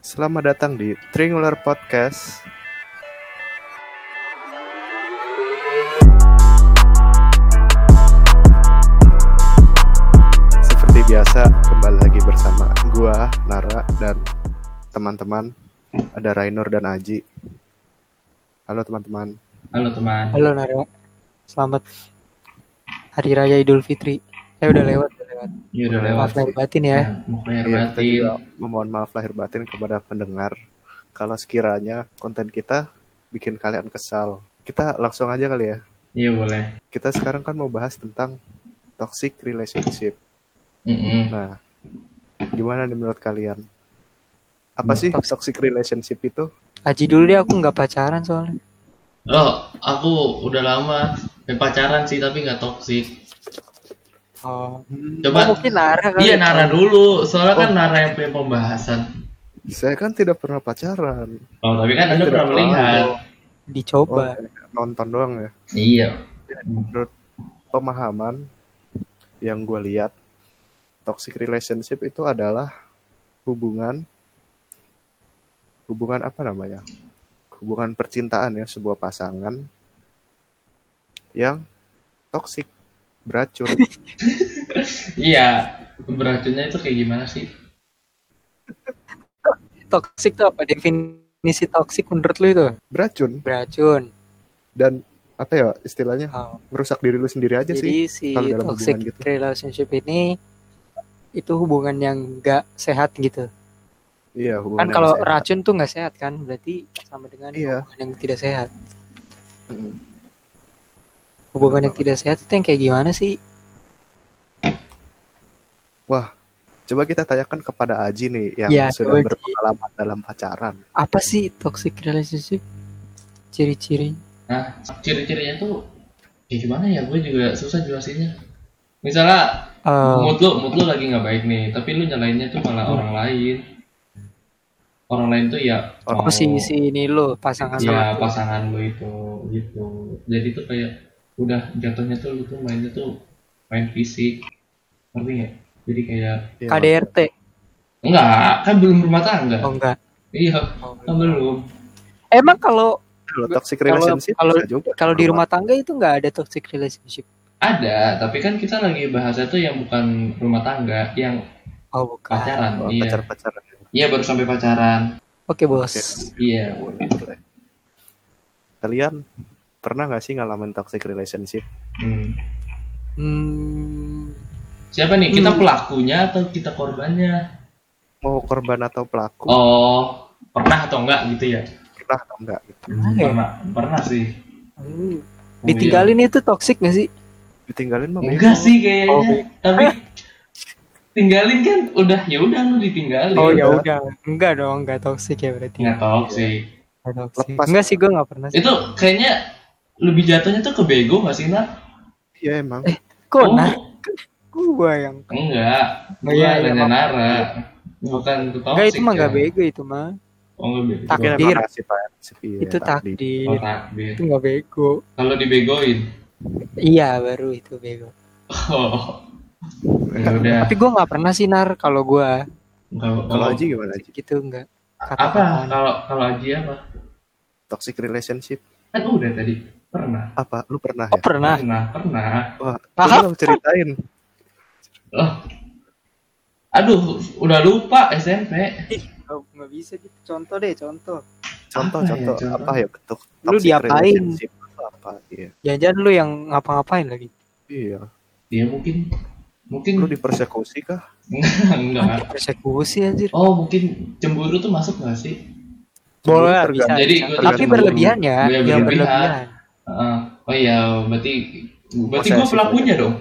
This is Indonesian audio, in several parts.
Selamat datang di Triangular Podcast. Seperti biasa, kembali lagi bersama gua, Nara, dan teman-teman. Ada Rainur dan Aji. Halo teman-teman. Halo teman. Halo Nara, selamat Hari Raya Idul Fitri. Eh udah lewat, lewat. Iya. Maaf lahir batin ya. Mau lahir Iya, kita batin. juga memohon maaf lahir batin kepada pendengar kalau sekiranya konten kita bikin kalian kesal. Kita langsung aja kali ya. Iya boleh. Kita sekarang kan mau bahas tentang toxic relationship. Mm-mm. Nah, gimana nih menurut kalian? Apa sih Toxic. toxic relationship itu? Aji dulu deh aku nggak pacaran soalnya. Oh, aku udah lama main pacaran sih tapi nggak toksik. Oh. Coba. Oh, mungkin Nara kali. Iya ya. Nara dulu, soalnya kan Oh. Nara yang punya pembahasan. Saya kan tidak pernah pacaran. Oh tapi kan anda pernah melihat. Oh, Dicoba. nonton doang ya. Iya. Menurut pemahaman yang gue lihat, toxic relationship itu adalah hubungan hubungan apa namanya? Hubungan percintaan ya sebuah pasangan yang toxic, beracun. Iya. Beracunnya itu kayak gimana sih? Toxic tuh apa? Definisi toxic menurut lu itu? beracun Beracun. dan apa ya istilahnya Oh. merusak diri lu sendiri aja sih Jadi si dalam toxic hubungan gitu. relationship ini itu hubungan yang nggak sehat gitu. iya hubungan Kan kalau racun tuh nggak sehat kan? Berarti sama dengan Iya. hubungan yang tidak sehat. Mm. Hubungan yang tidak sehat itu yang kayak gimana sih? wah coba kita tanyakan kepada Aji nih yang Ya, sudah berpengalaman dalam pacaran Apa sih toxic relationship? Ciri-ciri? Nah, ciri-cirinya tuh kayak gimana ya? Gue juga susah jelasinnya. Misalnya Eh, mood lu mood lu lagi nggak baik nih tapi lu nyalainnya tuh malah Hmm. orang lain orang lain tuh ya Oh, Oh, si si ini lo pasangan ya lo. pasangan lu itu gitu jadi tuh kayak udah jatuhnya tuh lu tuh mainnya tuh main fisik. Ngerti nggak? Jadi kayak Iya, KDRT. enggak kan belum rumah tangga. Oh enggak. iya Oh, kan belum. Emang kalau kalau toxic kalau- relationship? kalau- kalau di rumah tangga itu nggak ada toxic relationship. ada tapi kan kita lagi bahasnya tuh yang bukan rumah tangga yang Oh bukan. pacaran Oh, iya. pacar-pacaran. Iya baru sampai pacaran. Oke bos. Oke. iya kalian pernah nggak sih ngalamin toxic relationship Hmm. Hmm, siapa nih kita Hmm. pelakunya atau kita korbannya mau korban atau pelaku Oh, pernah atau enggak gitu ya? pernah atau enggak gitu. Pernah ya? Pernah, pernah sih. hmm. Oh, ditinggalin itu toxic gak sih? ditinggalin mah iya. Enggak sih kayaknya. Oh, Tapi tinggalin kan udah ya udah lu ditinggalin. Oh ya udah. udah. Enggak dong, enggak toxic ya berarti. Nggak toxic. Nggak toxic. Lepas. Enggak sih gue nggak pernah sih. Itu kayaknya lebih jatuhnya tuh ke bego nggak sih, Nak? iya emang Eh, Kok Oh, nah gue yang Enggak. Oh, Gua iya, iya, nanya maaf. Nara. Bukan ke toxic. enggak itu mah enggak ya. bego itu mah. Oh, enggak bego. Takdir. itu takdir. Oh, takdir. Itu enggak bego. Kalau dibegoin. Iya baru itu bego. Oh. Ya udah. Tapi gue nggak pernah sih nar kalau gue Kalau Aji gimana Aji gitu enggak. apa? Kalau kalau Aji apa? toxic relationship Kan udah tadi pernah. apa lu pernah Oh ya pernah. Pernah, pernah. wah Ah. dong ceritain Oh. Aduh, udah lupa SMP. Oh, nggak bisa gitu. Contoh deh, contoh. contoh Apa ya, contoh contoh? apa ya bentuk Lu diapain? apa iya Jangan-jangan lu yang ngapa-ngapain lagi. iya Dia mungkin mungkin lu dipersekusi kah enggak. Persekusi anjir. Oh, mungkin cemburu tuh masuk gak sih? Boleh bisa. Jadi bisa. Tapi tergantung. berlebihan ya, Iya, yang berlebihan. Heeh. oh iya, berarti berarti gue pelakunya dong.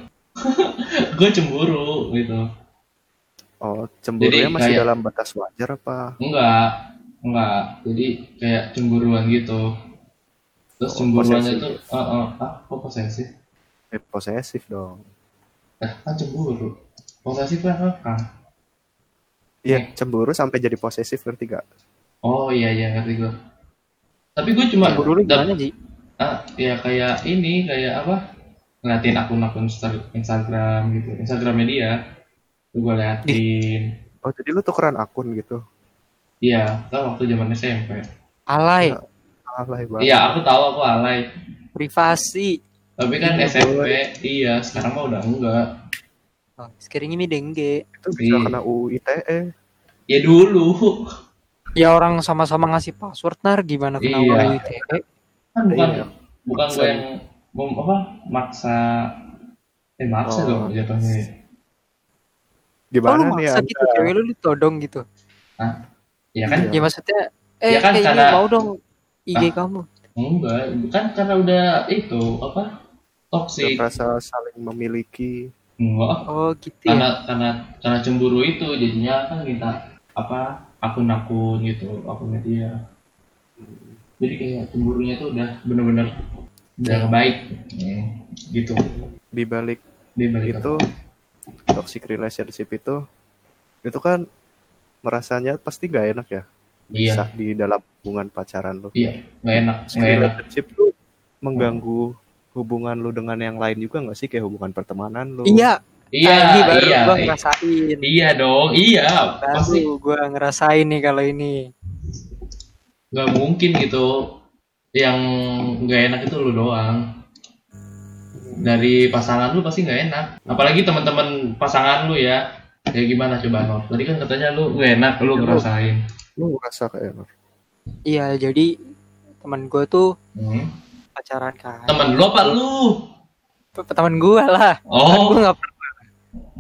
gue cemburu gitu. oh cemburunya Jadi masih kayak- dalam batas wajar apa Enggak, enggak. Jadi kayak cemburuan gitu. Terus Oh, cemburuannya posesif. tuh, uh, uh, ah, kok posesif? eh, posesif dong Eh, kan cemburu. Posesif kan apa? iya cemburu sampai jadi posesif ngerti gak Oh iya iya ngerti gue. Tapi gue cuma Cemburu lu gimana, Ji? Ah ya kayak ini kayak apa ngeliatin akun-akun Insta- Instagram gitu Instagramnya dia tuh gue liatin oh jadi lu tukeran akun gitu iya kan waktu zaman SMP Alay, Ya. Alay banget. iya aku tahu aku alay privasi. tapi kan Iya, SMP boleh. iya sekarang mah udah enggak Oh, sekarang ini dengge. Itu bisa Iya. kena UU ITE. ya dulu Ya orang sama-sama ngasih password nar gimana kena Iya. UU ITE? Kan bukan Iya. bukan gue yang mem, apa maksa eh maksa Oh. dong jatuhnya ya. Oh, Gimana lu nih maksa Anda? gitu cewek lu ditodong gitu. ya kan Iya. Ya maksudnya eh Ya kan, kayak karena- mau dong IG Ah. kamu. enggak kan karena udah itu apa toxic merasa saling memiliki. enggak Oh gitu ya. karena karena karena cemburu itu jadinya kan minta apa akun-akun gitu akunnya dia jadi kayak cemburunya tuh udah bener-bener udah nggak baik. Ya, gitu. Di balik itu toxic relationship itu itu kan merasanya pasti nggak enak ya? Iya. Bisa di dalam hubungan pacaran lu. iya nggak enak Toxic nggak enak. relationship tuh mengganggu hubungan lu dengan yang lain juga nggak sih? Kayak hubungan pertemanan lu? Iya, iya ah, ini baru iya gua iya. ngerasain. iya dong iya. Pasti Baru gua ngerasain nih kalau ini. Nggak mungkin gitu. Yang nggak enak itu lu doang. Dari pasangan lu pasti nggak enak. Apalagi teman-teman pasangan lu ya. Ya gimana coba Nor tadi kan katanya lu nggak enak lu Ya, lu- ngerasain. Lu ngerasa kayak Iya, jadi teman gua tuh hmm. pacaran kan. temen lu apa lu? Teman gua lah. Kan oh gua nggak pernah.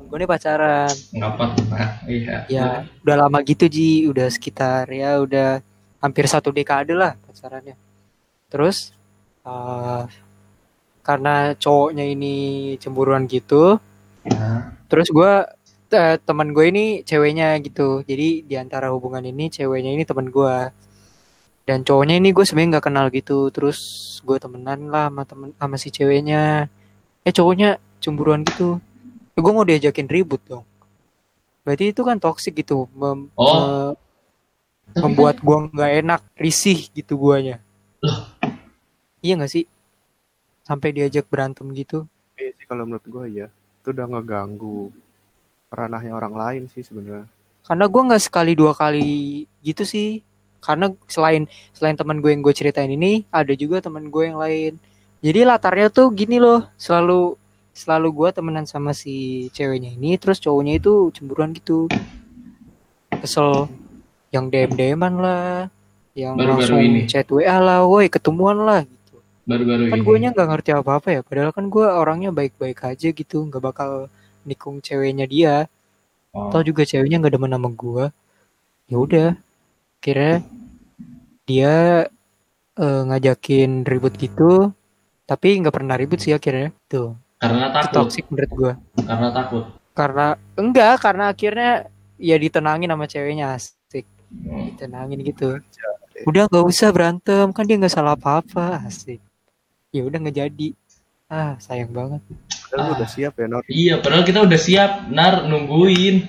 Gua nih pacaran. nggak pernah iya. Ya, udah lama gitu Ji, udah sekitar ya udah hampir satu dekade lah pacarannya. Terus eh, karena cowoknya ini cemburuan gitu, Nah, terus gua eh, teman gue ini ceweknya gitu. Jadi di antara hubungan ini ceweknya ini teman gua. Dan cowoknya ini gue sebenarnya nggak kenal gitu. Terus gue temenan lah sama temen sama si ceweknya. Eh cowoknya cemburuan gitu. Ya, gue mau diajakin ribut dong. Berarti itu kan toxic gitu. Mem- Oh. Me- tapi membuat gua nggak enak, risih gitu guanya. Iya nggak sih? Sampai diajak berantem gitu. Iya sih kalau menurut gue ya itu udah ngeganggu ranahnya orang lain sih sebenarnya. Karena gua nggak sekali dua kali gitu sih. Karena selain selain teman gue yang gue ceritain ini, ada juga teman gue yang lain. Jadi latarnya tuh gini loh, selalu selalu gua temenan sama si ceweknya ini, terus cowoknya itu cemburuan gitu. Kesel yang DM DMan lah, yang Baru-baru langsung ini. chat WA lah, woi ketemuan lah gitu. baru-baru kan gue nggak ngerti apa apa ya. Padahal kan gue orangnya baik-baik aja gitu. Nggak bakal nikung ceweknya dia. Oh. atau juga ceweknya nggak demen sama gue ya udah. Kira dia eh, ngajakin ribut gitu. Tapi nggak pernah ribut sih akhirnya. Tuh. Karena takut. toxic menurut gue karena takut. Karena enggak. Karena akhirnya ya ditenangin sama ceweknya. Ditenangin gitu. Udah nggak usah berantem. Kan dia nggak salah apa-apa. Asik. Ya udah nggak jadi. Ah sayang banget. Padahal Ah. udah siap ya Nor. iya padahal kita udah siap. Nar nungguin.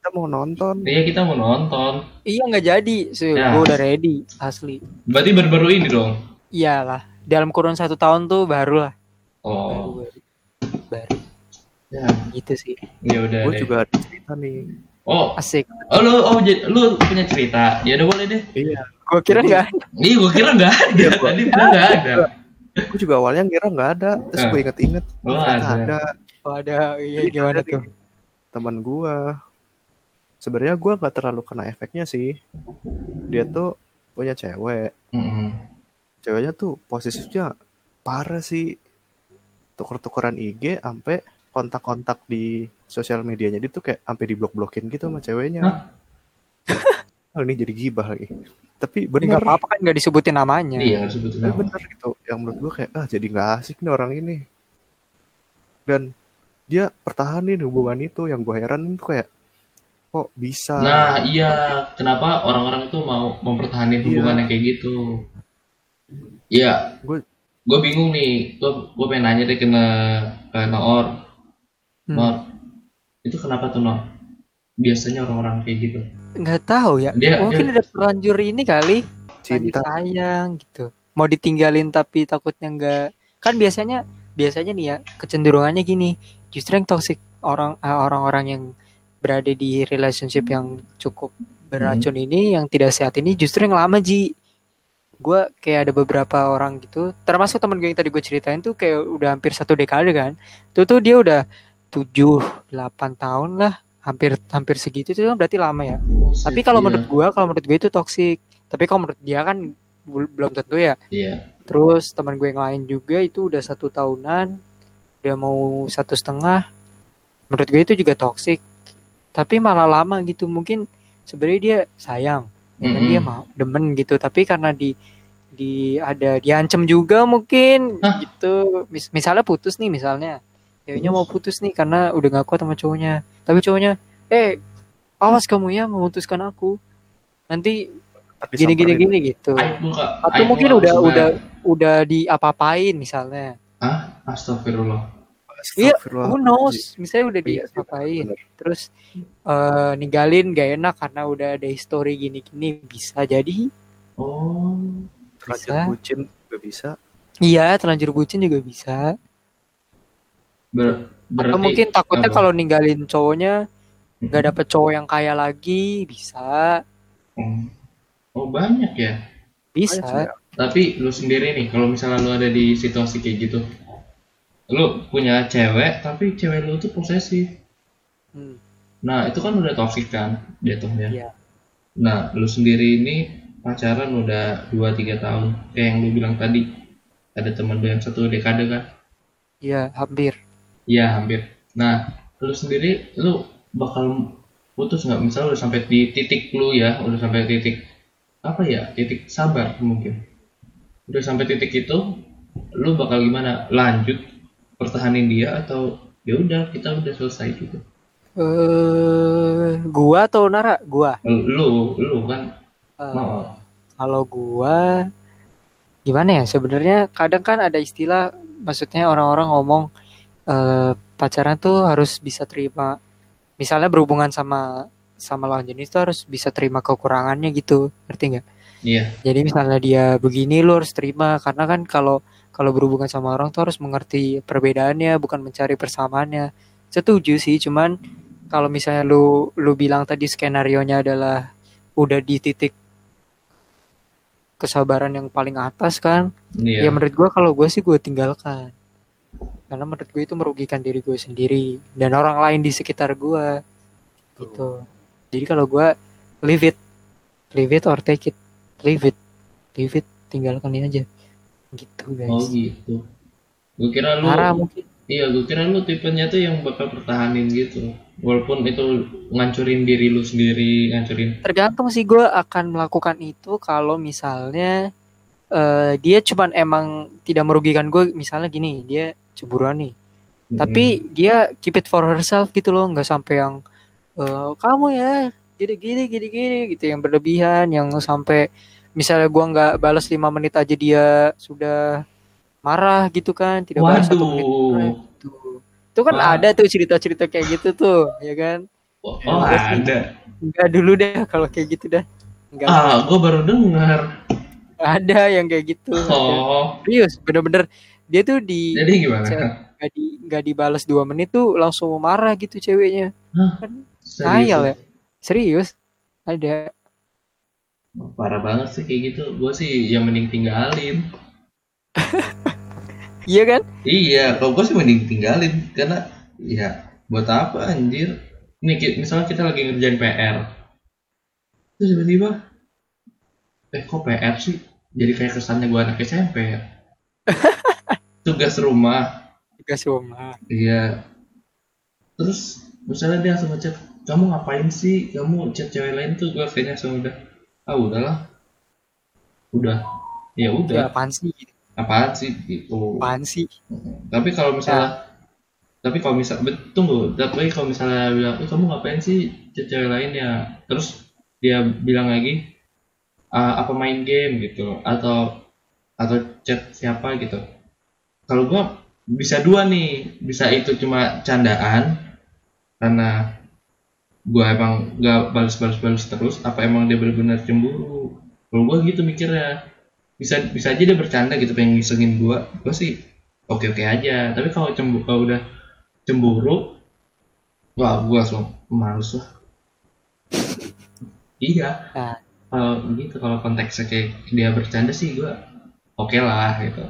Kita mau nonton. iya kita mau nonton. Iya nggak jadi. Sih Ya. gue udah ready asli. Berarti baru-baru ini dong? Iyalah. Dalam kurun satu tahun tuh baru lah. Oh. Baru, baru. Baru ya. Gitu sih. Ya udah Gue juga ada cerita nih. Oh asik oh lu oh jadi lu punya cerita ya udah boleh deh Iya. gue kira Jadi- nggak Ih, gua kira nggak ada. Tadi bilang nggak ada. Gue juga awalnya ngira nggak ada. Terus Eh. gue inget-inget. Oh, ternyata ada. ada. oh, ada iya gimana tuh teman gua sebenarnya gua nggak terlalu kena efeknya sih dia tuh punya cewek Mm-mm. ceweknya tuh posisinya parah sih tuker-tukeran IG sampai kontak-kontak di sosial medianya dia tuh kayak sampai diblok-blokin gitu sama ceweknya Hah? oh, ini jadi gibah lagi tapi bener nggak apa-apa kan nggak disebutin namanya Iya, harus sebutin Eh, nama. bener gitu yang menurut gua kayak ah jadi nggak asik nih orang ini dan dia pertahanin hubungan itu yang gua heran itu kayak kok bisa Nah, iya, kenapa orang-orang itu mau mempertahankan Iya. hubungan yang kayak gitu? Iya, Gue- gue bingung nih. Gue gue pengen nanya deh ke Ne- ke Noor. Hmm. Noor, itu kenapa tuh Noor? Biasanya orang-orang kayak gitu. nggak tahu ya. Dia- mungkin ada terlanjur ini kali. Cinta. Sayang gitu. Mau ditinggalin tapi takutnya nggak. Kan biasanya biasanya nih ya kecenderungannya gini. Justru yang toxic orang eh, orang-orang yang berada di relationship yang cukup beracun ini yang tidak sehat ini justru yang lama Ji. Gue kayak ada beberapa orang gitu. Termasuk temen gue yang tadi gue ceritain tuh kayak udah hampir satu dekade kan. Tuh tuh dia udah tujuh delapan tahun lah. Hampir hampir segitu itu kan berarti lama ya. Tapi kalau iya. menurut gue kalau menurut gue itu toksik tapi kalau menurut dia kan bel- belum tentu ya. Iya. terus teman gue yang lain juga itu udah satu tahunan udah mau satu setengah. Menurut gue itu juga toksik tapi malah lama gitu. Mungkin sebenarnya dia sayang. Ya kan, Mm-mm. dia mau demen gitu. Tapi karena di di ada diancam juga mungkin Hah? gitu. Mis- misalnya putus nih misalnya ceweknya mau putus nih karena udah gak kuat sama cowoknya tapi cowoknya eh awas kamu ya memutuskan aku nanti Tapi gini gini gini gitu muka. atau mungkin udah sebenarnya. udah udah diapa-apain misalnya Hah? Astagfirullah. Iya, Astagfirullah. who knows misalnya udah Iya, diapa-apain bener. terus eh ninggalin gak enak karena udah ada history gini-gini bisa jadi Oh. Terlanjur Bisa. bucin juga bisa. iya terlanjur bucin juga bisa Ber berarti atau mungkin takutnya apa? kalau ninggalin cowoknya nggak dapet cowok yang kaya lagi bisa Oh. Oh, banyak ya. bisa Banyak ya. Tapi lu sendiri nih, kalau misalnya lu ada di situasi kayak gitu, lu punya cewek, tapi cewek lu tuh posesif. Hmm, Nah, itu kan udah toxic kan, jatuhnya. Iya. Nah, lu sendiri ini pacaran udah 2-3 tahun, kayak yang lu bilang tadi. Ada teman lu yang satu dekade kan? iya hampir Iya, hampir. Nah, lu sendiri, lu bakal putus nggak? Misalnya udah sampai di titik lu ya, udah sampai titik apa ya? Titik sabar mungkin. Udah sampai titik itu, lu bakal gimana? Lanjut pertahanin dia atau ya udah kita udah selesai gitu. eh gua atau Nara gua Lu, lu kan mau. Kalau gua gimana ya sebenarnya kadang kan ada istilah maksudnya orang-orang ngomong eh, pacaran tuh harus bisa terima misalnya berhubungan sama sama lawan jenis tuh harus bisa terima kekurangannya gitu ngerti nggak? Iya, Jadi misalnya dia begini lo harus terima karena kan kalau kalau berhubungan sama orang tuh harus mengerti perbedaannya bukan mencari persamaannya. Setuju sih cuman kalau misalnya lu lu bilang tadi skenario nya adalah udah di titik kesabaran yang paling atas kan iya. ya menurut gue kalau gue sih gue tinggalkan karena menurut gue itu merugikan diri gue sendiri dan orang lain di sekitar gue. Gitu. Jadi kalau gue leave it. Leave it or take it. Leave it. Leave it. Tinggalkan ini aja. Gitu Oh guys gitu. Gue kira lu, Nara mungkin. Iya gue kira lu tipenya tuh yang bakal pertahanin gitu. Walaupun itu ngancurin diri lu sendiri, ngancurin tergantung sih gue akan melakukan itu kalau misalnya eh, dia cuman emang tidak merugikan gue misalnya gini dia cemburuan nih tapi dia keep it for herself gitu loh nggak sampai yang eh, kamu ya gini gini gini gini gitu yang berlebihan yang sampai misalnya gua nggak balas lima menit aja dia sudah marah gitu kan tidak balas satu menit gitu. itu kan Wah. ada tuh cerita-cerita kayak gitu tuh ya kan Oh, Ya, oh, ada. nggak dulu deh kalau kayak gitu dah nggak Ah, gue baru dengar. Ada yang kayak gitu. Oh, serius bener-bener dia tuh di jadi gimana? Nggak di nggak dibalas dua menit tuh langsung marah gitu ceweknya kan Serius? Ya? Serius? Ada. Parah banget sih kayak gitu. Gue sih yang mending tinggalin. Iya kan? Iya, kalau gue sih mending tinggalin karena ya buat apa anjir? Nih misalnya kita lagi ngerjain PR, terus tiba-tiba, eh kok PR sih? Jadi kayak kesannya gue anak SMP ya. Tugas rumah, Tugas rumah. iya. Terus misalnya dia langsung ngechat, kamu ngapain sih? Kamu chat cewek lain tuh gue kayaknya langsung udah, ah udahlah, udah, ya Ya udah, apaan sih? apaan sih gitu. Apaan sih? tapi kalau misalnya tapi kalau misal tunggu tapi kalau misalnya bilang eh, kamu ngapain sih chat cewek lain ya terus dia bilang lagi "Ah, apa main game? gitu. Atau atau chat siapa gitu. Kalau gua bisa dua nih. Bisa itu cuma candaan karena gua emang nggak balas-balas-balas terus apa emang dia benar-benar cemburu. Kalau gua gitu mikirnya. Bisa bisa aja dia bercanda gitu pengen ngisengin gua. Gua sih oke oke aja. Tapi kalau cemburu kalau udah cemburu wah gua langsung males lah. Iya. Nah. Kalau gitu kalau konteksnya kayak dia bercanda sih gue oke lah gitu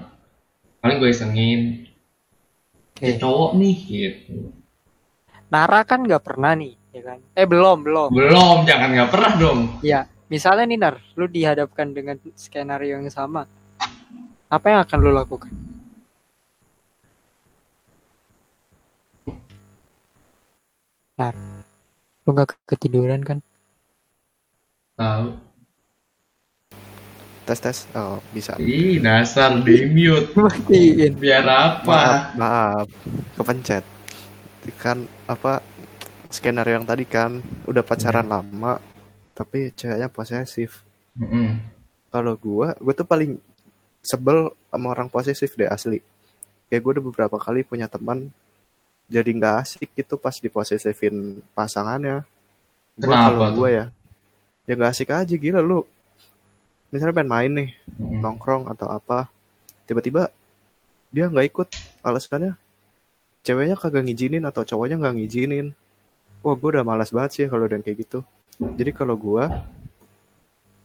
paling gue isengin. "Eh, cowok nih gitu Nara kan nggak pernah nih, ya kan? Eh belum belum. belum jangan nggak pernah dong Ya, misalnya nih Nar, lu dihadapkan dengan skenario yang sama, apa yang akan lu lakukan? Nar, lu nggak ke- ketiduran kan? tahu tes tes. Oh bisa. Ih dasar di mute Matiin. biar maaf apa? Maaf kepencet. Kan apa skenario yang tadi kan udah pacaran lama tapi ceweknya posesif. Mm-mm. kalau gua gua tuh paling sebel sama orang posesif deh asli. Kayak gue udah beberapa kali punya teman jadi nggak asik gitu pas diposesifin pasangannya. Kenapa kalau gue ya ya nggak asik aja gila lu misalnya pengen main nih nongkrong atau apa tiba-tiba dia nggak ikut. Alasannya ceweknya kagak ngizinin atau cowoknya nggak ngizinin. Wah gue udah malas banget sih kalau udah kayak gitu. Jadi kalau gue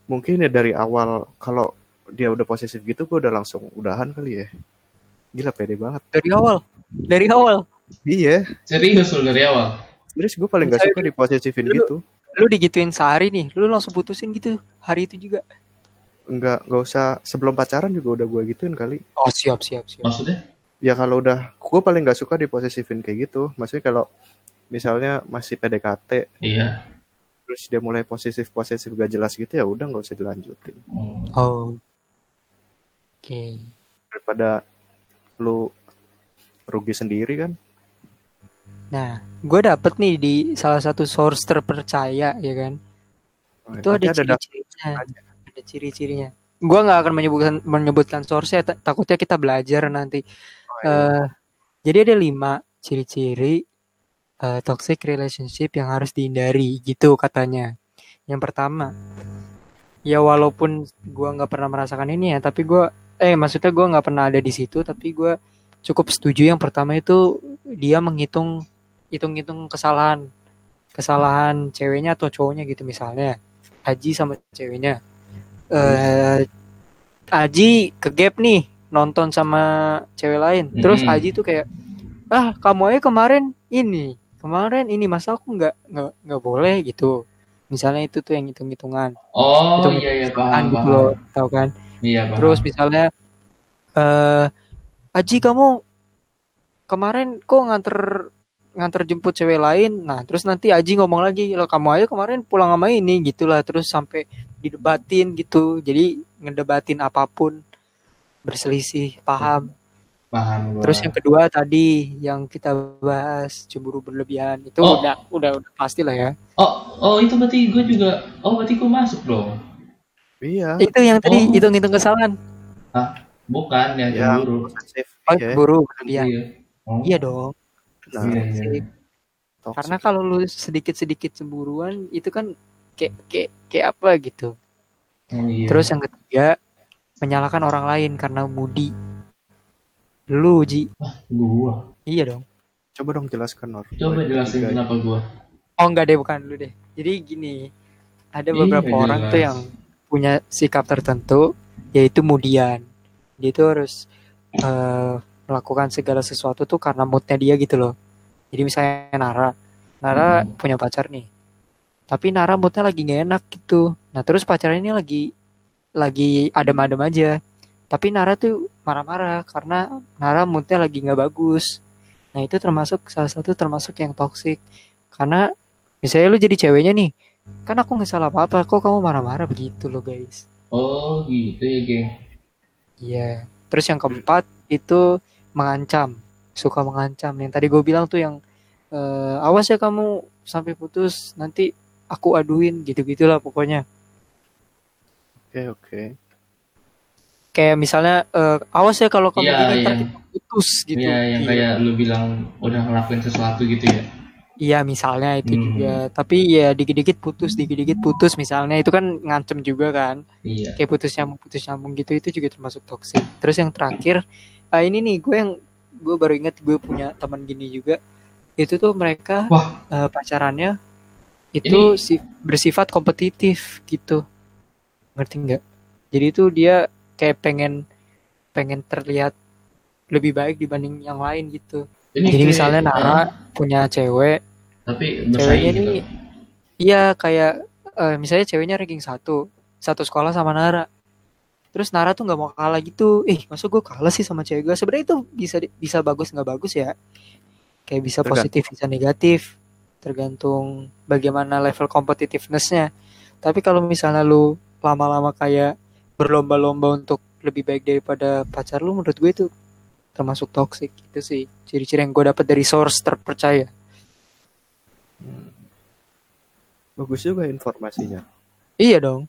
mungkin ya dari awal kalau dia udah posesif gitu gue udah langsung udahan kali ya. Gila pede banget. Dari awal, dari awal, iya. Serius lu dari awal? Terus gue paling gak suka diposesifin gitu. lu digituin sehari nih, lu langsung putusin gitu hari itu juga. Nggak nggak usah sebelum pacaran juga udah gue gituin kali Oh siap siap siap. maksudnya ya kalau udah gue paling nggak suka diposesifin kayak gitu maksudnya kalau misalnya masih PDKT iya terus dia mulai posesif posesif gak jelas gitu ya udah nggak usah dilanjutin Oh. Oh. Oke. daripada lu rugi sendiri kan Nah, gue dapet nih di salah satu source terpercaya ya kan. Itu ada Nanti ada ciri-cirinya. Ada ciri-cirinya. Gue nggak akan menyebutkan menyebutkan source-nya, ta- takutnya kita belajar nanti. Oh, iya. Eh, jadi ada lima ciri-ciri eh, toxic relationship yang harus dihindari gitu katanya. Yang pertama, ya walaupun gua nggak pernah merasakan ini ya, tapi gua eh maksudnya gua nggak pernah ada di situ, tapi gua cukup setuju yang pertama itu dia menghitung hitung-hitung kesalahan kesalahan ceweknya atau cowoknya gitu misalnya Aji sama ceweknya eh Aji ke gap nih nonton sama cewek lain terus Mm-mm. Aji tuh kayak ah kamu aja kemarin ini kemarin ini masa aku nggak nggak nggak boleh gitu misalnya itu tuh yang hitung-hitungan oh Itu iya iya paham gitu loh tahu kan iya paham Terus misalnya eh Aji kamu kemarin kok nganter nganter jemput cewek lain. Nah, terus nanti Aji ngomong lagi, "Lo kamu aja kemarin pulang sama ini." gitulah terus sampai didebatin gitu. Jadi ngedebatin apa pun berselisih, paham. paham gua. Terus yang kedua tadi yang kita bahas cemburu berlebihan itu Oh. udah udah udah pasti lah ya. oh oh itu berarti gue juga oh berarti gue masuk dong iya Itu yang tadi Oh. hitung-hitung kesalahan. bukan yang yang cemburu posesif Oh, iya cemburu berlebihan. iya oh. Iya dong. nah, iya, iya. Karena kalau lu sedikit-sedikit cemburuan itu kan kayak kayak kayak apa gitu. Oh, iya. Terus yang ketiga menyalahkan orang lain karena mudi. Lu Ji. gua Iya dong. coba dong jelaskan Nor coba jelasin kenapa gua Oh enggak deh bukan lu deh. Jadi gini, ada Iya, beberapa orang jelas. tuh yang punya sikap tertentu yaitu mudian. Dia itu harus eh, melakukan segala sesuatu tuh karena moodnya dia gitu loh. Jadi misalnya Nara, Nara Hmm. punya pacar nih. Tapi Nara moodnya lagi gak enak gitu. Nah terus pacarnya ini lagi lagi adem-adem aja. Tapi Nara tuh marah-marah karena Nara moodnya lagi nggak bagus. Nah itu termasuk salah satu termasuk yang toxic. Karena misalnya lu jadi ceweknya nih, kan aku nggak salah apa-apa, kok kamu marah-marah begitu loh guys. oh gitu ya geng Iya. Terus yang keempat itu mengancam, suka mengancam. Yang tadi gue bilang tuh yang eh, awas ya kamu sampai putus, nanti aku aduin gitu-gitulah pokoknya. oke oke Kayak misalnya eh, awas ya kalau kamu ntar yang- kita putus gitu. Iya, yang Iya. kayak lu bilang udah ngelakuin sesuatu gitu ya. Iya misalnya itu Hmm. juga. Tapi ya dikit-dikit putus, dikit-dikit putus misalnya itu kan ngancem juga kan. Iya. Kayak putus nyambung, putus nyambung gitu itu juga termasuk toxic. Terus yang terakhir, ah ini nih gue yang gue baru inget gue punya teman gini juga. Itu tuh mereka Wah. eh, pacarannya itu si bersifat kompetitif gitu. Ngerti nggak? Jadi itu dia kayak pengen pengen terlihat lebih baik dibanding yang lain gitu. Ini jadi kayak- misalnya Nara punya cewek tapi ceweknya bersaing gitu. nih iya kayak eh, misalnya ceweknya ranking satu satu sekolah sama Nara. Terus Nara tuh nggak mau kalah gitu. Eh masa gue kalah sih sama cewek gue sebenarnya itu bisa bisa bagus nggak bagus ya. Kayak bisa Tergantung. positif bisa negatif tergantung bagaimana level competitivenessnya tapi kalau misalnya lu lama-lama kayak berlomba-lomba untuk lebih baik daripada pacar lu menurut gue itu termasuk toxic itu sih ciri-ciri yang gue dapat dari source terpercaya Bagus juga informasinya. iya dong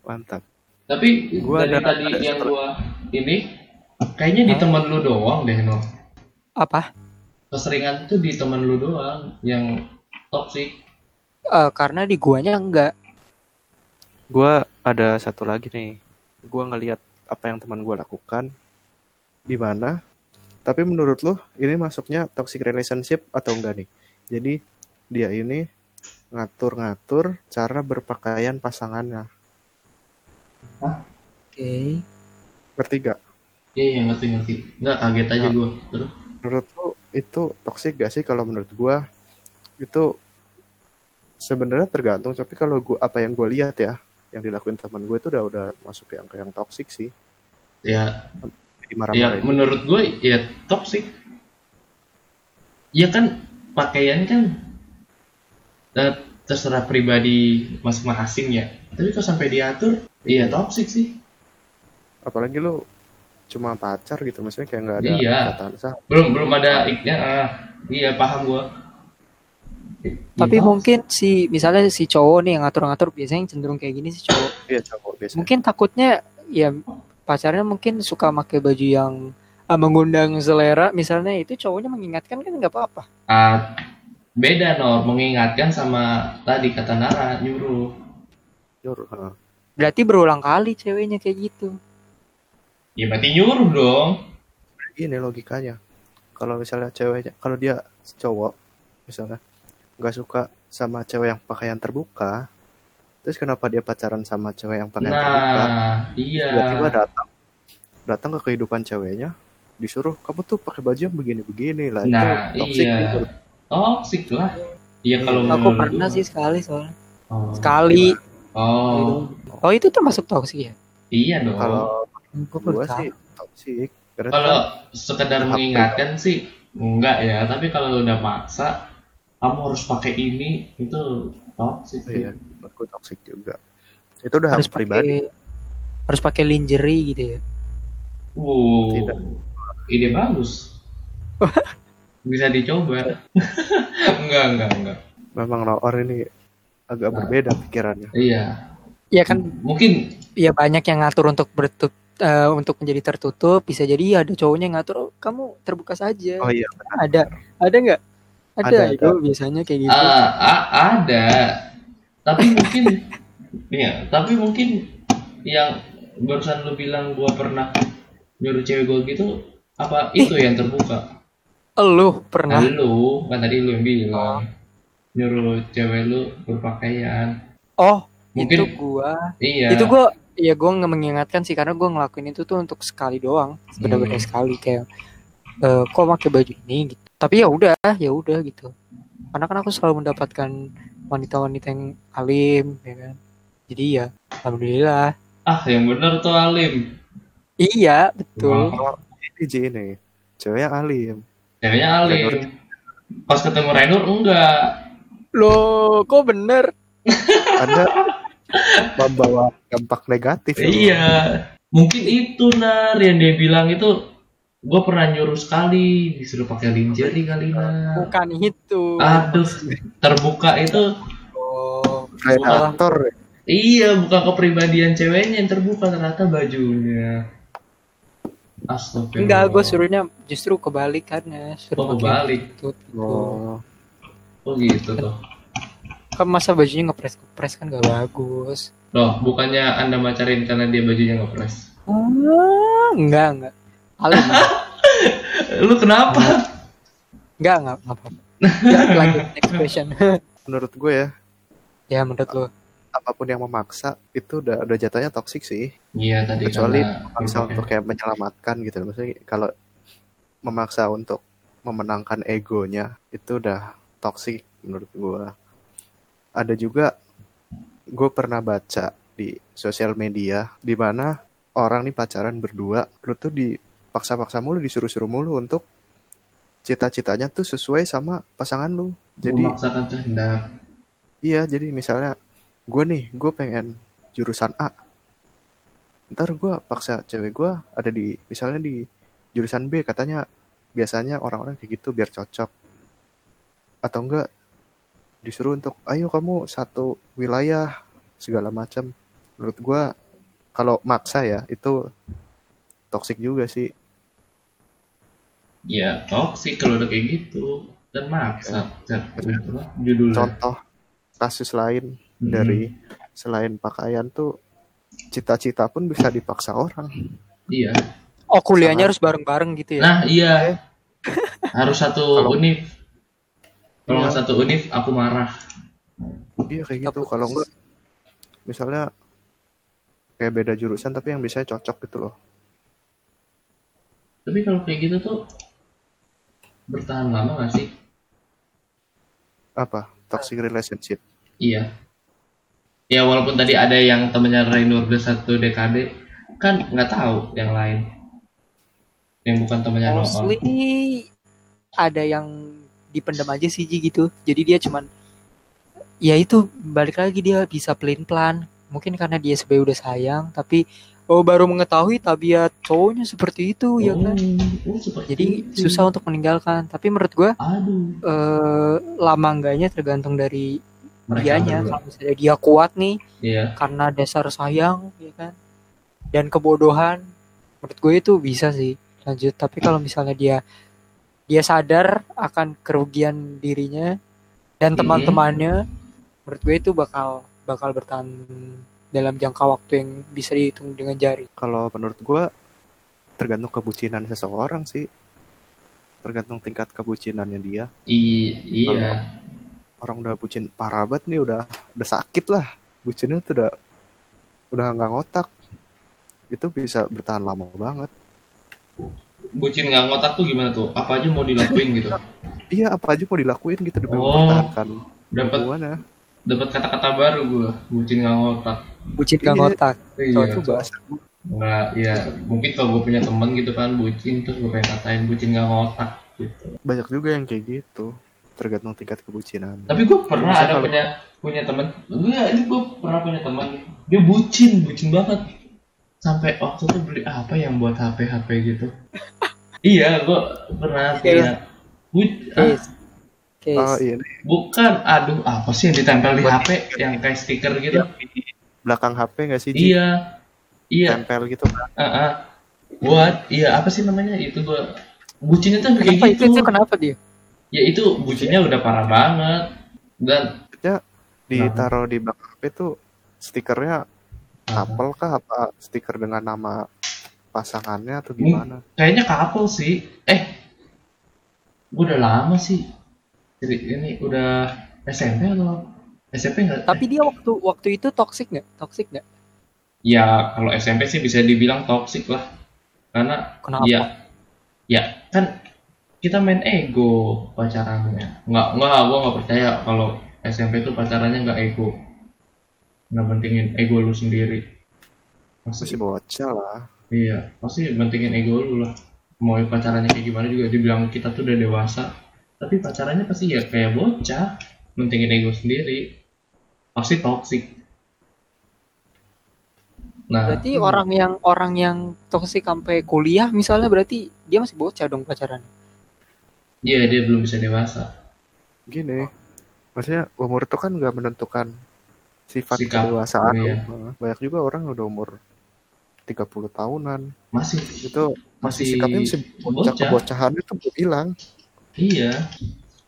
Mantap. Tapi Gua dari ada- tadi yang gua ini kayaknya di Hah? temen lu doang deh no. apa Keseringan tuh di temen lu doang yang toxic. Eh, karena di guanya enggak Gua ada satu lagi nih. Gua ngelihat apa yang teman gua lakukan di mana. Tapi menurut lo ini masuknya toxic relationship atau enggak nih? Jadi dia ini ngatur-ngatur cara berpakaian pasangannya. oke Ngerti gak? Iya, iya ngerti ngerti. Nggak kaget aja Nah. gua. Terus Menurut lo itu toxic gak sih? Kalau menurut gua itu sebenarnya tergantung. Tapi kalau gua apa yang gua lihat ya, yang dilakuin teman gue itu udah udah masuk yang ke yang toxic sih. ya Jadi ya menurut gue ya toxic. Ya kan pakaian kan eh, terserah pribadi masing-masing ya. Tapi kalau sampai diatur, iya toxic sih. apalagi lu cuma pacar gitu maksudnya kayak nggak ada Iya. kata sah. Belum belum ada iknya. ah, iya paham gua. tapi Iya, mungkin si misalnya si cowok nih yang ngatur-ngatur biasanya yang cenderung kayak gini si cowok. Iya cowok biasa mungkin takutnya ya pacarnya mungkin suka pakai baju yang ah, mengundang selera. Misalnya itu cowoknya mengingatkan kan nggak apa-apa. Ah, beda no mengingatkan sama tadi kata Nara nyuruh. Nyuruh berarti berulang kali ceweknya kayak gitu ya berarti nyuruh dong. Ini logikanya. Kalau misalnya ceweknya kalau dia cowok misalnya nggak suka sama cewek yang pakaian terbuka terus kenapa dia pacaran sama cewek yang pakaian terbuka? nah iya. Tiba-tiba datang datang ke kehidupan ceweknya disuruh kamu tuh pakai baju yang begini-begini lah nah itu toxic iya. gitu. toxic lah. Iya kalau aku pernah sih sekali soalnya. Oh, sekali. Oh. Oh itu termasuk toksik ya? Iya dong. Kalau Tahu. sih toxic kalau sekedar Apa? mengingatkan sih enggak ya tapi kalau udah maksa kamu harus pakai ini itu toxic sih. iya gua toxic juga itu udah harus hak pribadi harus pakai lingerie gitu ya Wow, Tidak. ide bagus. Bisa dicoba. enggak, enggak, enggak. memang Naor ini agak Nah. berbeda pikirannya Iya. ya kan Mungkin ya banyak yang ngatur untuk bertut eh, untuk menjadi tertutup bisa jadi ada cowoknya yang ngatur "Oh, kamu terbuka saja oh iya ada ada nggak ada, Ada, itu biasanya kayak gitu ah, ah, ada. Tapi mungkin ya, tapi mungkin yang barusan lu bilang gua pernah nyuruh cewek gua gitu apa itu yang terbuka? lu pernah Lu, kan tadi lu yang bilang. Nyuruh cewek lu berpakaian. oh Mungkin itu gua iya. itu gua ya gua nggak mengingatkan sih karena gua ngelakuin itu tuh untuk sekali doang benar-benar Hmm. sekali kayak eh, kok pakai baju ini gitu tapi ya udah ya udah gitu karena kan aku selalu mendapatkan wanita-wanita yang alim ya kan jadi ya alhamdulillah Ah, yang bener tuh Alim. iya betul Wah. ini ini ceweknya alim Ceweknya Alim. Pas ketemu Rainur enggak. loh kok bener anda membawa dampak negatif loh. Iya. Mungkin itu Nar yang dia bilang itu gue pernah nyuruh sekali disuruh pakai lingerie kali Nar. bukan itu Aduh, terbuka itu oh predator iya bukan kepribadian ceweknya yang terbuka ternyata bajunya. Astagfirullah. enggak gue suruhnya justru kebalikannya suruh Oh, kebalik. tutut gitu. oh Oh gitu tuh. Kan masa bajunya ngepres ngepres kan gak bagus. Loh, bukannya anda macarin karena dia bajunya ngepres? ah, enggak enggak alim Lu kenapa? enggak enggak enggak apa-apa. Enggak lanjut next question. Menurut gue ya. Ya menurut lo. apa pun yang memaksa itu udah udah jatuhnya toksik sih. Iya tadi kecuali memaksa berbagai- untuk kayak menyelamatkan gitu. Maksudnya kalau memaksa untuk memenangkan egonya itu udah toksik menurut gue ada juga gue pernah baca di sosial media di mana orang nih pacaran berdua lu tuh dipaksa-paksa mulu disuruh-suruh mulu untuk cita-citanya tuh sesuai sama pasangan lu jadi memaksakan kehendak. Iya, jadi misalnya gue nih, gue pengen jurusan A. Ntar gue paksa cewek gue ada di, misalnya di jurusan B, katanya biasanya orang-orang kayak gitu biar cocok. Atau enggak disuruh untuk, ayo kamu satu wilayah, segala macam. Menurut gue, kalau maksa ya, itu toksik juga sih. Ya toksik kalau udah kayak gitu dan maksa. Judulnya. Contoh kasus lain Mm-mm. dari selain pakaian tuh, cita-cita pun bisa dipaksa orang. Iya. Oh kuliahnya Sama- harus bareng-bareng gitu ya? Nah iya. Harus satu Kalau- univ. Kalau nggak Iya. satu univ aku marah. Iya kayak gitu. Kalau enggak, misalnya kayak beda jurusan tapi yang bisa cocok gitu loh. Tapi kalau kayak gitu tuh bertahan lama gak sih? Apa? Toxic relationship. Iya. Ya walaupun tadi ada yang temennya Rainur udah satu dekade, kan nggak tahu yang lain. Yang bukan temennya. Mostly ada yang dipendam aja sih Ji gitu. Jadi dia cuman ya itu balik lagi dia bisa pelin plan. Mungkin karena dia sebenarnya udah sayang tapi oh baru mengetahui tabiat cowoknya seperti itu ya kan. Oh, seperti Jadi itu. susah untuk meninggalkan. Tapi menurut gua Aduh. eh, lama enggaknya tergantung dari Mereka dianya. berdua. Kalau misalnya dia kuat nih Iya. karena dasar sayang ya kan dan kebodohan menurut gue itu bisa sih lanjut tapi kalau misalnya dia dia sadar akan kerugian dirinya dan Mhm. teman-temannya menurut gue itu bakal bakal bertahan dalam jangka waktu yang bisa dihitung dengan jari Kalau menurut gua tergantung kebucinan seseorang sih. Tergantung tingkat kebucinannya dia. I- iya. Orang udah bucin parah banget nih udah udah sakit lah. Bucinnya tuh udah udah nggak ngotak. Itu bisa bertahan lama banget. Bucin nggak ngotak tuh gimana tuh? Apa aja mau dilakuin gitu? Iya, apa aja mau dilakuin gitu demi Oh. mempertahankan Dapat hubungannya. dapat kata-kata baru gua. Bucin nggak ngotak. bucin gak Iya. ngotak Iya. Itu bahasa Nggak, ya mungkin kalau gue punya temen gitu kan bucin terus gue pengen katain bucin nggak ngotak gitu. banyak juga yang kayak gitu. Tergantung tingkat kebucinan. Tapi gue pernah Bisa ada kalau- punya punya temen, gue ini gue pernah punya teman dia bucin, bucin banget. Sampai waktu itu beli apa yang buat HP HP gitu. iya, gue pernah Case. punya. Bu- ah, case Oh iya, bukan, aduh apa sih yang ditempel di HP yang kayak stiker gitu? belakang HP nggak sih? Ji? Iya, iya. Tempel gitu ah ah. Buat, iya apa sih namanya itu gue bucinnya tuh kayak itu, gitu. itu kenapa dia Ya itu bucinnya udah parah banget dan Ditaruh di belakang HP tuh stikernya couple kah apa stiker dengan nama pasangannya atau gimana? kayaknya couple sih. Eh, gue udah lama sih. Jadi ini udah SMP atau SMP nggak? tapi dia waktu waktu itu toxic nggak toxic nggak Ya kalau SMP sih bisa dibilang toxic lah. Karena kenapa ya ya kan kita main ego pacarannya. Nggak nggak gue nggak percaya kalau SMP tuh pacarannya nggak ego. Nggak pentingin ego lu sendiri. Masih Pasti, bocah lah. iya, pasti pentingin ego lu lah. Mau pacarannya kayak gimana juga dibilang kita tuh udah dewasa. Tapi pacarannya pasti ya kayak bocah. Pentingin ego sendiri. Pasti toxic. Nah, Berarti orang yang orang yang toksik sampai kuliah misalnya berarti dia masih bocah dong pacaran. iya dia belum bisa dewasa. Gini, maksudnya umur itu kan nggak menentukan sifat Sikap, kedewasaan. iya. Banyak juga orang udah umur 30 tahunan Masih itu masih Masih sikapnya masih bocah bocah. kebocahan itu belum hilang. iya.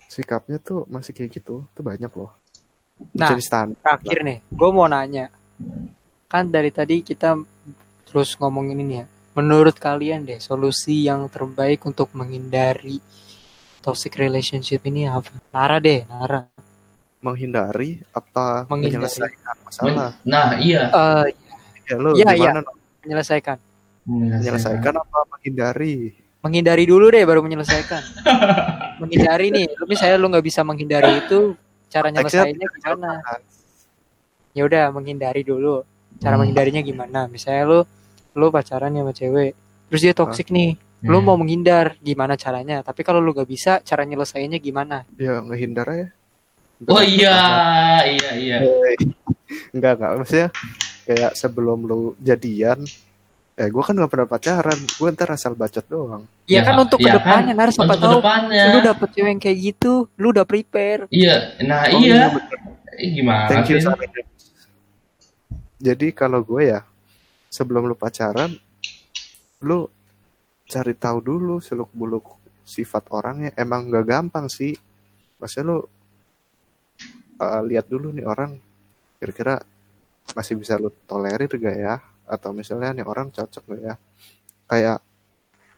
Sikapnya tuh masih kayak gitu. Itu banyak loh. Nah, Jadi standar. terakhir nih, gue mau nanya. Kan dari tadi kita terus ngomongin ini ya. Menurut kalian deh, solusi yang terbaik untuk menghindari toxic relationship ini apa? Nara deh, Nara. Menghindari apa Menghindari. menyelesaikan masalah nah iya Eh, ya lo Iya, gimana no? menyelesaikan. menyelesaikan apa menghindari Menghindari dulu deh baru menyelesaikan. menghindari nih, lu misalnya lu nggak bisa menghindari itu, cara nyelesainnya gimana? Ya udah menghindari dulu. Cara Hmm. menghindarinya gimana? Misalnya lu lu pacaran sama cewek, terus dia toksik nih. Lu Hmm. mau menghindar, gimana caranya? Tapi kalau lu gak bisa, cara nyelesainnya gimana? ya ngehindar ya oh iya iya iya. Enggak enggak. Maksudnya kayak sebelum lu jadian eh gue kan gak pernah pacaran. Gue ntar asal bacot doang. Ya, Ya, kan? untuk ya ke depannya, Nar, siapa untuk tahu lu dapet cewek kayak gitu, lu udah prepare. iya. Nah Oh, iya. bener. Eh, gimana thank you jadi kalau gue ya sebelum lu pacaran lu cari tahu dulu seluk beluk sifat orangnya. Emang gak gampang sih. Maksudnya lu uh, lihat dulu nih orang kira-kira masih bisa lu tolerir gak ya? Atau misalnya nih orang cocok gak ya? Kayak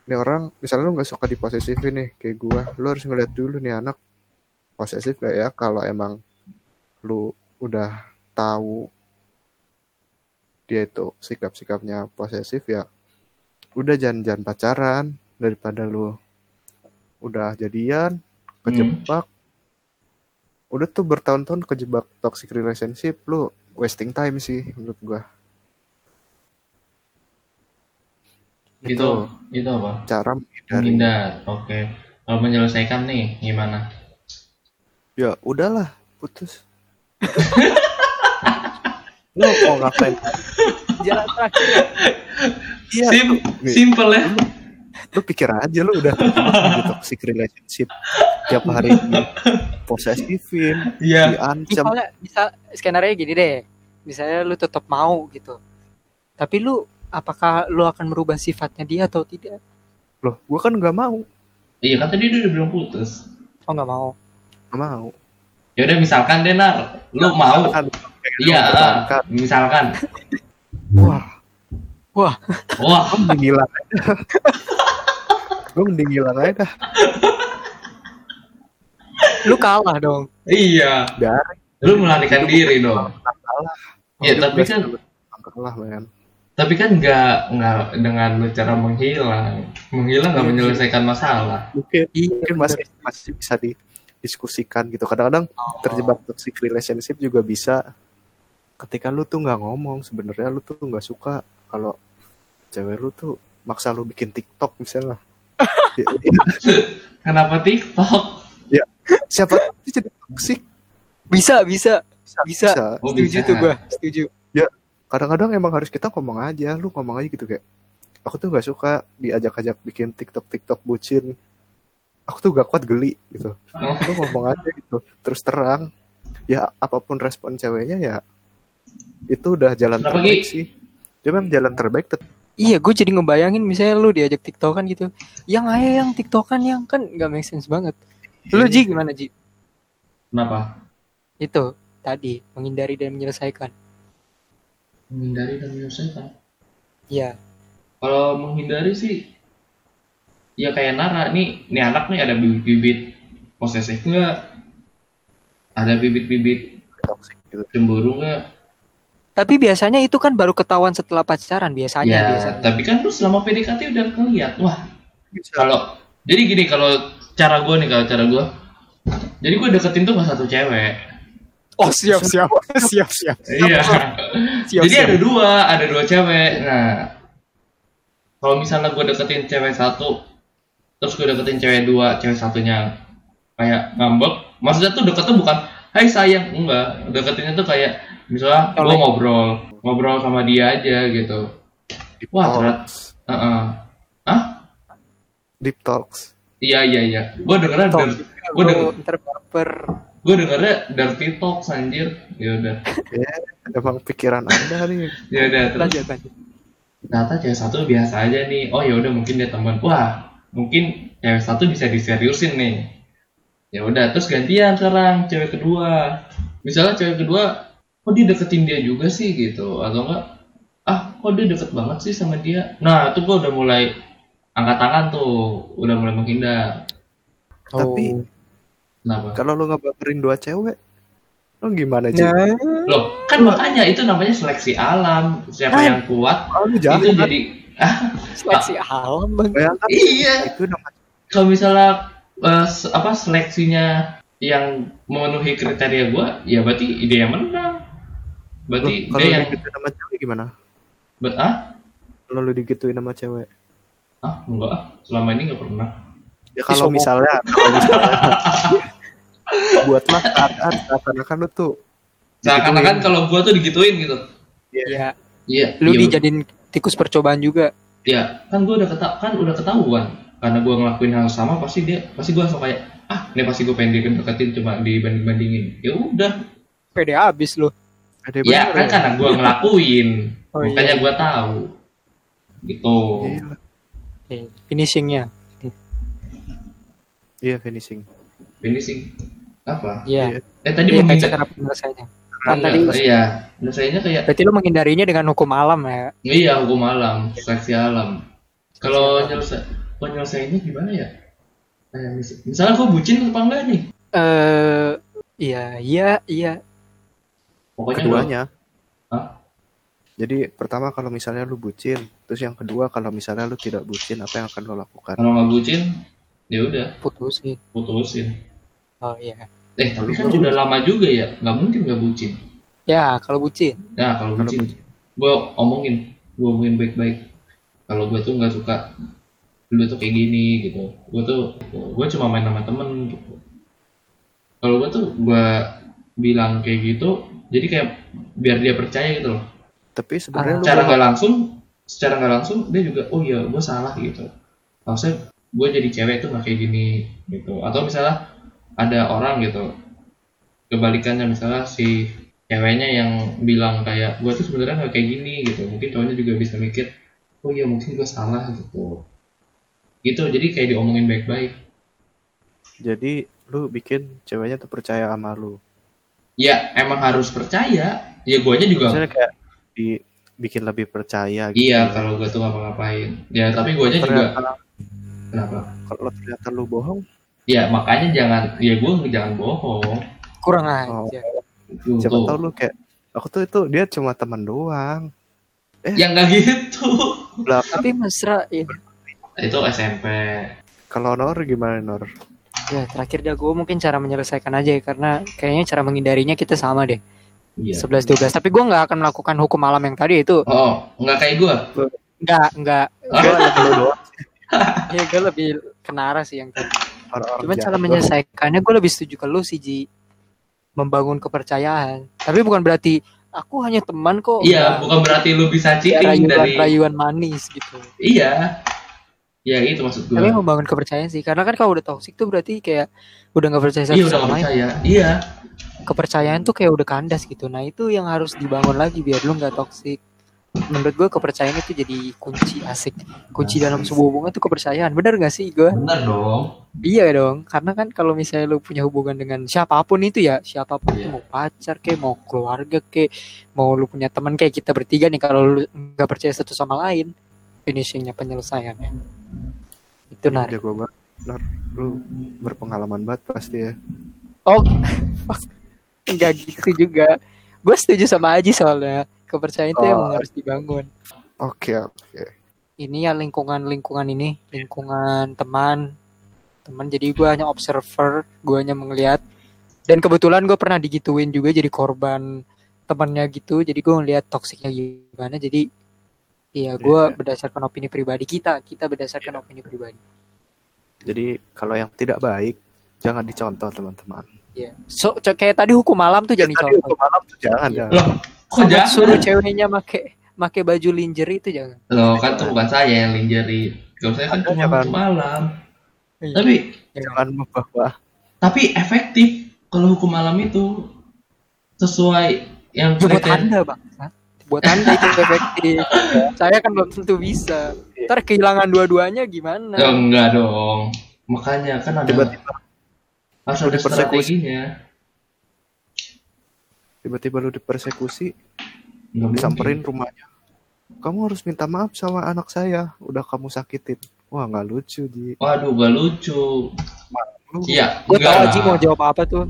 nih orang misalnya lu nggak suka diposesifin nih kayak gua lu harus ngeliat dulu nih anak posesif gak ya? Kalau emang lu udah tahu dia itu sikap-sikapnya posesif ya udah jangan jangan pacaran daripada lu udah jadian kejebak udah tuh bertahun-tahun kejebak toxic relationship lu wasting time sih menurut gua. Itu itu apa? cara menghindari. Menghindar oke. Kalau menyelesaikan nih gimana? Ya udahlah putus. Lu mau ngapain? Jalan terakhir. iya Sim nih. simple ya lu pikir aja lu udah terjebak di toxic relationship tiap hari. Di posesifin iya. Diancam Misalnya, bisa skenario gini deh. Misalnya lu tetap mau gitu. Tapi lu apakah lu akan merubah sifatnya dia atau tidak? loh gua kan nggak mau. Iya kan tadi dia udah bilang putus. Oh nggak mau. nggak mau. Ya udah misalkan deh nar. Lu mau. Kan, iya mempertahankan. misalkan. Wah. Wah. Ngilang aja gue mending ngilang aja dah. Lu kalah dong. iya. Dari lu melarikan diri dong. kalah. Ya, tapi kan- kalah men. Tapi kan nggak nggak dengan lu cara menghilang menghilang nggak menyelesaikan masalah. Mungkin Iya, mungkin masih masih bisa didiskusikan gitu. Kadang-kadang terjebak toxic relationship juga bisa. Ketika lu tuh nggak ngomong sebenarnya lu tuh nggak suka. Kalau cewek lu tuh maksa lu bikin TikTok misalnya. Ya, kenapa TikTok siapa tahu dia jadi toxic Bisa, bisa. Bisa. Oh, Setuju bisa. tuh gua. Setuju. kadang-kadang emang harus kita ngomong aja lu ngomong aja gitu kayak aku tuh nggak suka diajak-ajak bikin TikTok TikTok bucin aku tuh gak kuat geli gitu Oh. lu ngomong aja gitu terus terang ya apa pun respon ceweknya ya itu udah jalan Kenapa, terbaik Gi? sih cuma jalan terbaik tetap Iya, gue jadi ngebayangin misalnya lu diajak tiktokan gitu. Yang ayo yang tiktokan yang kan nggak make sense banget. Lu Ji gimana Ji? kenapa Itu tadi menghindari dan menyelesaikan. menghindari dan menyelesaikan Iya. kalau menghindari sih ya kayak Nara nih nih anak nih ada bibit-bibit posesif nggak ada bibit-bibit gitu cemburu nggak Tapi biasanya itu kan baru ketahuan setelah pacaran biasanya ya biasanya. tapi kan lu selama PDKT udah ngeliat wah kalau jadi gini kalau cara gue nih kalau cara gue jadi gue deketin tuh nggak satu cewek. Oh siap siap siap. siap iya. Siap. jadi siap. ada dua ada dua cewek. Nah kalau misalnya gue deketin cewek satu terus gue deketin cewek dua cewek satunya kayak ngambek maksudnya tuh deketnya bukan hai sayang. Enggak deketinnya tuh kayak misalnya gue ngobrol ngobrol sama dia aja gitu. Deep Wah, talks Heeh. ah deep talks. Iya iya iya. Gue dengernya dir- gue denger gue dengernya dirty talk anjir. Ya udah. Emang pikiran anda nih. Ya udah terus. Lanjut lanjut. ternyata cewek satu biasa aja nih. Oh ya udah mungkin dia teman. Wah mungkin cewek satu bisa diseriusin nih. Ya udah terus gantian sekarang cewek kedua. Misalnya cewek kedua kok dia deketin dia juga sih gitu atau enggak ah kok dia deket banget sih sama dia nah itu gua udah mulai angkat tangan tuh udah mulai menghindar Tapi- Oh. kenapa kalau lu ngebaperin dua cewek Lo gimana sih? Nah, Loh, kan makanya itu namanya seleksi alam. Siapa Kan. yang kuat Oh, lu itu jangan jadi seleksi alam bang. bayangkan iya. itu nama Kalau misalnya se- apa seleksinya yang memenuhi kriteria gua, ya berarti ide yang menang. Berarti kalau dia lu yang digituin sama cewek gimana? bet ah? Kalau lu digituin sama cewek? Ah, enggak ah. Selama ini nggak pernah. Ya kalau misalnya, kalau misalnya buatlah keadaan seakan-akan lu tuh Seakan-akan kalau gua tuh digituin gitu. Ya, Iya. lu iya, dijadiin tikus percobaan juga. Ya, kan gua udah keta kan udah ketahuan. Karena gua ngelakuin hal sama pasti dia pasti gua langsung kayak ah, ini pasti gua pengen deketin cuma dibanding-bandingin. Ya udah. Pede abis lu. Ada Ya, kan karena gua ngelakuin. Oh, Makanya iya. gua tahu. Gitu. Iya, Eh, Finishingnya. iya finishing. Finishing. Apa? Iya. Eh tadi Iya, kayak menghindar. cara penyelesaiannya. Kan Enggak, tadi- iya. Penyelesaiannya kayak Berarti lu menghindarinya dengan hukum alam ya? iya hukum alam, seleksi alam. Kalau nyelesa penyelesaiannya gimana ya? Mis- misalnya gua bucin apa enggak nih? Eh, iya, iya, iya. Pokoknya Keduanya. Hah? Jadi pertama kalau misalnya lu bucin, terus yang kedua kalau misalnya lu tidak bucin, apa yang akan lo lakukan? kalau nggak bucin, ya udah Putusin. putusin. Oh iya. Eh tapi kan udah lama juga ya, nggak mungkin nggak bucin. Ya, kalau bucin. Nah kalau Kalau bucin, bucin. gue omongin, gue omongin baik-baik. Kalau gue tuh nggak suka, lu tuh kayak gini gitu. Gue tuh, gue cuma main sama temen gitu. Kalau gue tuh gue bilang kayak gitu, jadi kayak biar dia percaya gitu loh. Tapi sebenarnya lu Secara nggak langsung, secara nggak langsung dia juga, oh iya gue salah gitu. Maksudnya gue jadi cewek tuh nggak kayak gini gitu. Atau misalnya ada orang gitu, kebalikannya misalnya si ceweknya yang bilang kayak gue tuh sebenarnya nggak kayak gini gitu mungkin cowoknya juga bisa mikir oh iya mungkin gue salah gitu gitu jadi kayak diomongin baik-baik jadi lu bikin ceweknya tuh percaya sama lu. Ya emang harus percaya ya guanya juga Misalnya kayak dibikin lebih percaya gitu. iya kalau gue tuh ngapa-ngapain ya tapi guanya juga Ternyata kenapa kalau ternyata lu bohong, ya makanya jangan ya gue jangan bohong Kurang Oh. aja. Tuh, siapa tahu lu kayak aku tuh itu dia cuma teman doang. ya nggak gitu Belakang Tapi mesra ya. itu SMP kalau Nor gimana Nor? Ya, terakhir dah gue mungkin cara menyelesaikan aja ya karena kayaknya cara menghindarinya kita sama deh. iya 11 12. Tapi gue nggak akan melakukan hukum alam yang tadi itu. oh nggak kayak gue Nggak, nggak. Gua lebih lu doang Ya gue lebih kenara sih yang tadi. Cuman cara menyelesaikannya gue lebih setuju ke lu sih Ji. Membangun kepercayaan. Tapi bukan berarti aku hanya teman kok. iya bukan berarti lu bisa cheating rayuan, dari rayuan manis gitu. iya ya itu maksud gue Tapi membangun kepercayaan sih. Karena kan kalau udah toxic tuh berarti kayak udah nggak percaya satu Iya udah sama lain. percaya. Iya. Kepercayaan tuh kayak udah kandas gitu. Nah itu yang harus dibangun lagi biar lu nggak toxic. Menurut gue kepercayaan itu jadi kunci asik. Kunci Asik. dalam sebuah hubungan tuh kepercayaan. Bener gak sih gue? Bener dong. Iya dong. Karena kan kalau misalnya lu punya hubungan dengan siapa pun itu ya, siapa pun Iya. itu mau pacar kayak mau keluarga kayak mau lu punya teman kayak kita bertiga nih kalau lu nggak percaya satu sama lain, finishingnya penyelesaiannya. Itu nar. Jago banget. Lu berpengalaman banget pasti ya. Oh, enggak gitu juga. Gue setuju sama Aji soalnya kepercayaan itu Oh. emang harus dibangun. Oke, oke. Ini ya lingkungan lingkungan ini lingkungan teman teman jadi gue hanya observer gue hanya melihat dan kebetulan gue pernah digituin juga jadi korban temannya gitu jadi gue ngeliat toksiknya gimana jadi iya gue Iya. berdasarkan opini pribadi kita kita berdasarkan opini pribadi Jadi kalau yang tidak baik jangan dicontoh teman-teman. Iya. so c- kayak tadi hukum malam tuh jadi Tadi contoh hukum malam tuh jangan Iya. jangan. Loh, kok jangan? suruh ceweknya make make baju lingerie itu jangan Loh, kan tuh bukan saya yang lingerie. Kalau saya kan cuma jangan. malam. Iya. Tapi Jangan membawa tapi efektif kalau hukum malam itu sesuai yang Ya, kriteria. anda bang buat anda itu efektif saya kan belum tentu bisa ntar kehilangan dua-duanya gimana Ya, enggak dong. Makanya kan ada tiba-tiba harus ada dipersekusi. strateginya. tiba-tiba lu dipersekusi, Nggak mungkin. disamperin rumahnya. Kamu harus minta maaf sama anak saya, udah kamu sakitin. Wah nggak lucu Ji. Waduh, gak lucu. Lu, Iya, gue enggak tau. Aji mau jawab apa tuh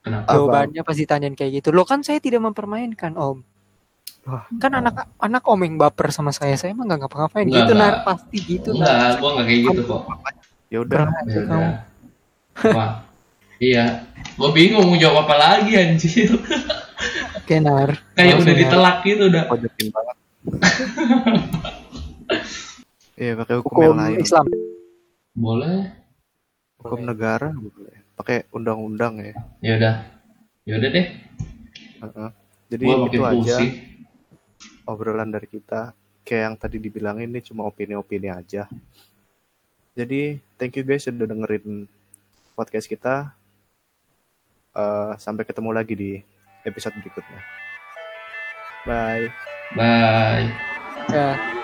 Kenapa? Apa? Jawabannya pasti tanyain kayak gitu. Lo kan saya tidak mempermainkan om. Wah. Kan anak anak om yang baper sama saya. Saya emang gak ngapa-ngapain. Gitu enggak. nar pasti gitu. Nar. Enggak, gua nggak kayak gitu kok. Ya udah. Ya. Wah, iya. Gua bingung mau jawab apa lagi anjir. Oke nar. Kayak udah ditelak gitu udah. Pojokin banget. Iya pakai hukum, Hukum yang lain. Islam. Boleh. Hukum negara boleh. Pakai undang-undang ya. Ya udah. Ya udah deh. Heeh. Jadi Gua itu aja pusing. Obrolan dari kita. Kayak yang tadi dibilangin ini cuma opini-opini aja. Jadi thank you guys sudah dengerin podcast kita. Eh, sampai ketemu lagi di episode berikutnya. Bye. Bye. Ya.